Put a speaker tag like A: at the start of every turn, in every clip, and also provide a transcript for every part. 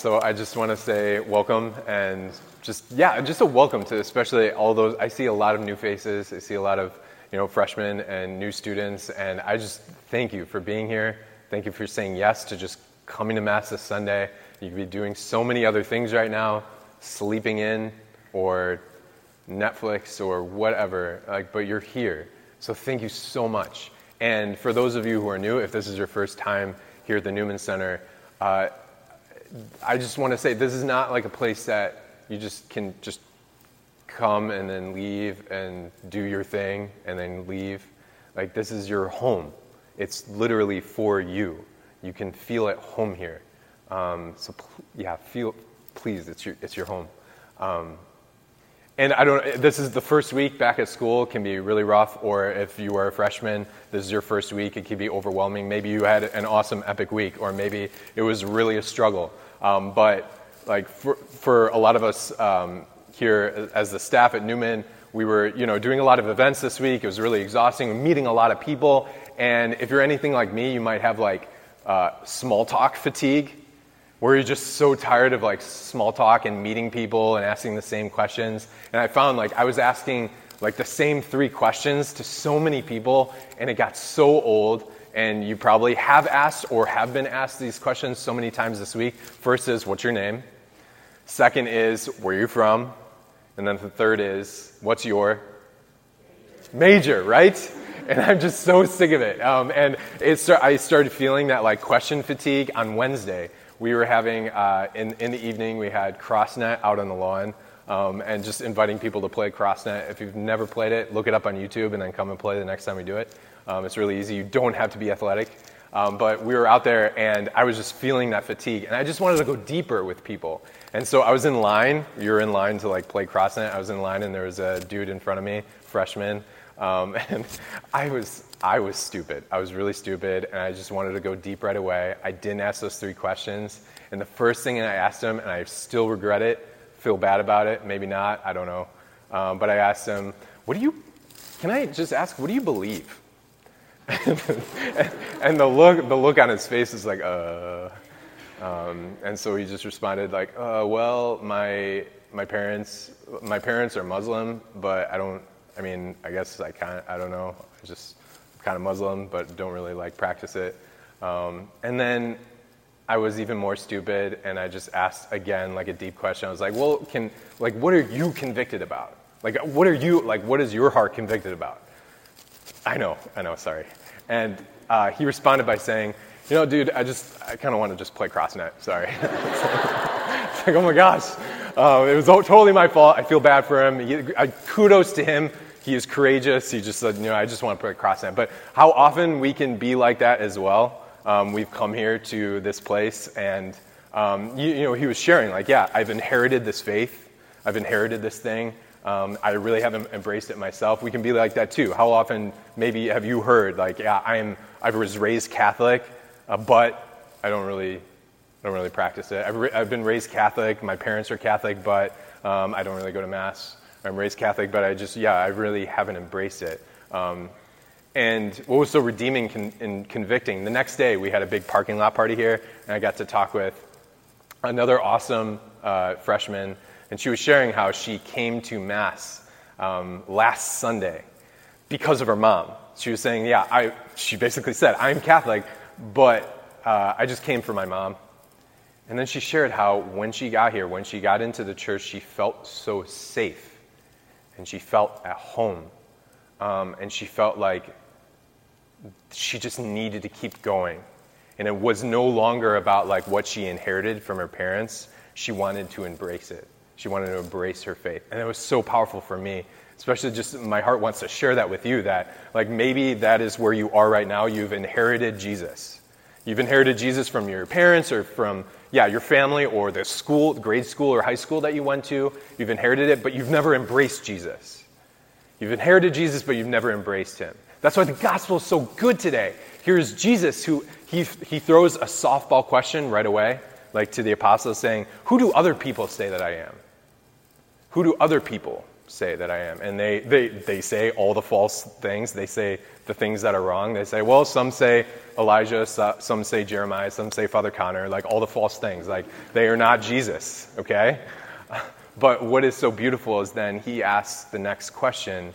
A: So I just want to say welcome and just yeah, just a welcome to especially all those. I see a lot of new faces. I see a lot of you know freshmen and new students, and I just thank you for being here. Thank you for saying yes to just coming to mass this Sunday. You could be doing so many other things right now, sleeping in or Netflix or whatever. Like, but you're here, so thank you so much. And for those of you who are new, if this is your first time here at the Newman Center. Uh, I just want to say this is not like a place that you just can just come and then leave and do your thing and then leave. Like this is your home. It's literally for you. You can feel at home here. Um, so pl- yeah, feel please. It's your it's your home. Um, and I don't, this is the first week back at school, can be really rough, or if you are a freshman, this is your first week, it can be overwhelming. Maybe you had an awesome, epic week, or maybe it was really a struggle. Um, but like for, for a lot of us um, here as the staff at Newman, we were, you know, doing a lot of events this week. It was really exhausting, meeting a lot of people. And if you're anything like me, you might have like uh, small talk fatigue where you're just so tired of like small talk and meeting people and asking the same questions. And I found like I was asking like the same three questions to so many people and it got so old. And you probably have asked or have been asked these questions so many times this week. First is, what's your name? Second is, where are you from? And then the third is, what's your major, right? And I'm just so sick of it. Um, and it, I started feeling that like question fatigue on Wednesday we were having, uh, in, in the evening, we had CrossNet out on the lawn. Um, and just inviting people to play CrossNet. If you've never played it, look it up on YouTube and then come and play the next time we do it. Um, it's really easy. You don't have to be athletic. Um, but we were out there and I was just feeling that fatigue. And I just wanted to go deeper with people. And so I was in line. You were in line to like play CrossNet. I was in line and there was a dude in front of me, freshman. Um, and I was, I was stupid. I was really stupid, and I just wanted to go deep right away. I didn't ask those three questions. And the first thing I asked him, and I still regret it, feel bad about it, maybe not, I don't know. Um, but I asked him, What do you, can I just ask, what do you believe? and the look, the look on his face is like, uh. Um, and so he just responded like, uh, well, my, my parents, my parents are Muslim, but I don't, I mean, I guess I kind I don't know, I'm just kind of Muslim, but don't really like practice it. Um, and then I was even more stupid, and I just asked again like a deep question. I was like, well, can like what are you convicted about? Like, what are you like? What is your heart convicted about? I know, I know, sorry. And uh, he responded by saying, you know, dude, I just I kind of want to just play CrossNet. Sorry. it's like, oh my gosh, uh, it was totally my fault. I feel bad for him. He, uh, kudos to him he is courageous. He just said, you know, I just want to play a CrossNet. But how often we can be like that as well. Um, we've come here to this place, and um, you, you, know, he was sharing, like, yeah, I've inherited this faith. I've inherited this thing. Um, I really haven't embraced it myself. We can be like that too. How often, maybe, have you heard, like, yeah, I'm, I was raised Catholic, uh, but I don't really, I don't really practice it. I've, re- I've been raised Catholic. My parents are Catholic, but um, I don't really go to mass. I'm raised Catholic, but I just, yeah, I really haven't embraced it. Um, and what was so redeeming and convicting, the next day we had a big parking lot party here, and I got to talk with another awesome uh, freshman, and she was sharing how she came to Mass um, last Sunday because of her mom. She was saying, yeah, I, she basically said, I'm Catholic, but uh, I just came for my mom. And then she shared how when she got here, when she got into the church, she felt so safe and she felt at home. Um, and she felt like she just needed to keep going. And it was no longer about like what she inherited from her parents. She wanted to embrace it. She wanted to embrace her faith. And it was so powerful for me. Especially just my heart wants to share that with you that like maybe that is where you are right now. You've inherited Jesus. You've inherited Jesus from your parents or from yeah, your family or the school, grade school or high school that you went to, you've inherited it, but you've never embraced Jesus. You've inherited Jesus, but you've never embraced him. That's why the gospel is so good today. Here's Jesus who he, he throws a softball question right away, like to the apostles saying, Who do other people say that I am? Who do other people say that I am? And they, they, they say all the false things. They say the things that are wrong. They say, well, some say Elijah, some say Jeremiah, some say Father Connor, like all the false things. Like they are not Jesus, okay? But what is so beautiful is then he asks the next question.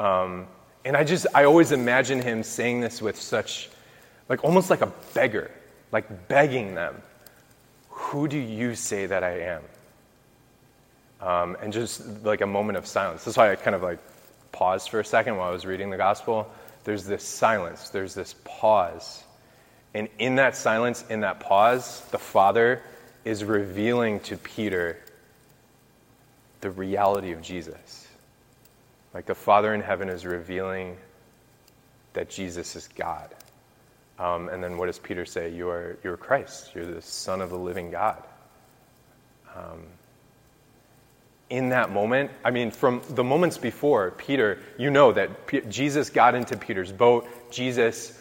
A: Um, and I just, I always imagine him saying this with such, like almost like a beggar, like begging them, Who do you say that I am? Um, and just like a moment of silence. That's why I kind of like paused for a second while I was reading the gospel. There's this silence, there's this pause. And in that silence, in that pause, the Father is revealing to Peter the reality of Jesus. Like the Father in heaven is revealing that Jesus is God. Um, and then what does Peter say? You are, you are Christ. You're the Son of the living God. Um, in that moment, I mean, from the moments before, Peter, you know that P- Jesus got into Peter's boat. Jesus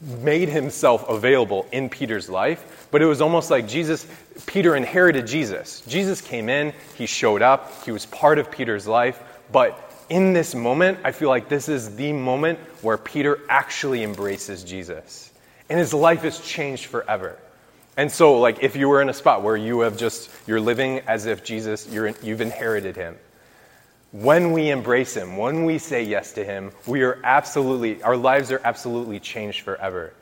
A: made himself available in Peter's life, but it was almost like Jesus, Peter inherited Jesus. Jesus came in, he showed up, he was part of Peter's life, but in this moment, I feel like this is the moment where Peter actually embraces Jesus. And his life is changed forever. And so, like, if you were in a spot where you have just, you're living as if Jesus, you're, you've inherited him. When we embrace him, when we say yes to him, we are absolutely, our lives are absolutely changed forever.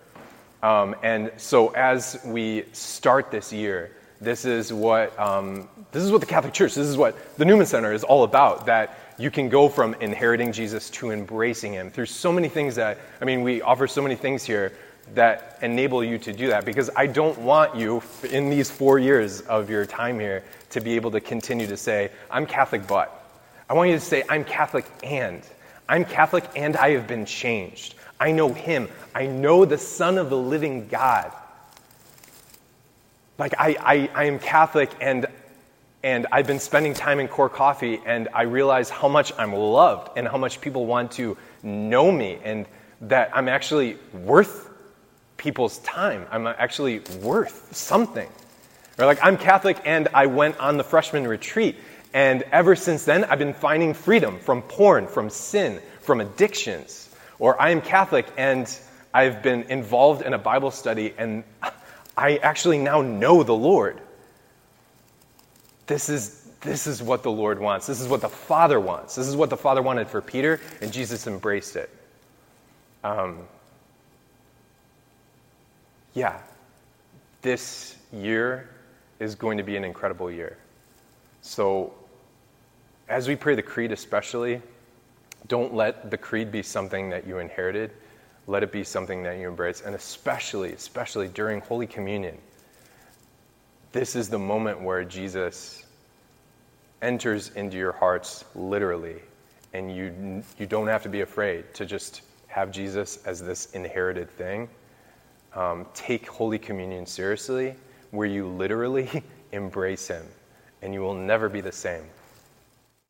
A: Um, and so, as we start this year, this is what um, this is what the Catholic Church, this is what the Newman Center is all about. That you can go from inheriting Jesus to embracing Him through so many things that I mean, we offer so many things here that enable you to do that because I don't want you in these four years of your time here to be able to continue to say, I'm Catholic, but. I want you to say, I'm Catholic and. I'm Catholic and I have been changed. I know Him. I know the Son of the living God. Like, I, I, I am Catholic and, and I've been spending time in Core Coffee and I realize how much I'm loved and how much people want to know me and that I'm actually worth people's time. I'm actually worth something. Or like, I'm Catholic and I went on the freshman retreat. And ever since then, I've been finding freedom from porn, from sin, from addictions. Or I am Catholic and I've been involved in a Bible study and I actually now know the Lord. This is, this is what the Lord wants. This is what the Father wants. This is what the Father wanted for Peter, and Jesus embraced it. Um, yeah, this year is going to be an incredible year. So, as we pray the creed, especially, don't let the creed be something that you inherited. Let it be something that you embrace. And especially, especially during Holy Communion, this is the moment where Jesus enters into your hearts literally. And you, you don't have to be afraid to just have Jesus as this inherited thing um, take Holy Communion seriously, where you literally embrace Him, and you will never be the same.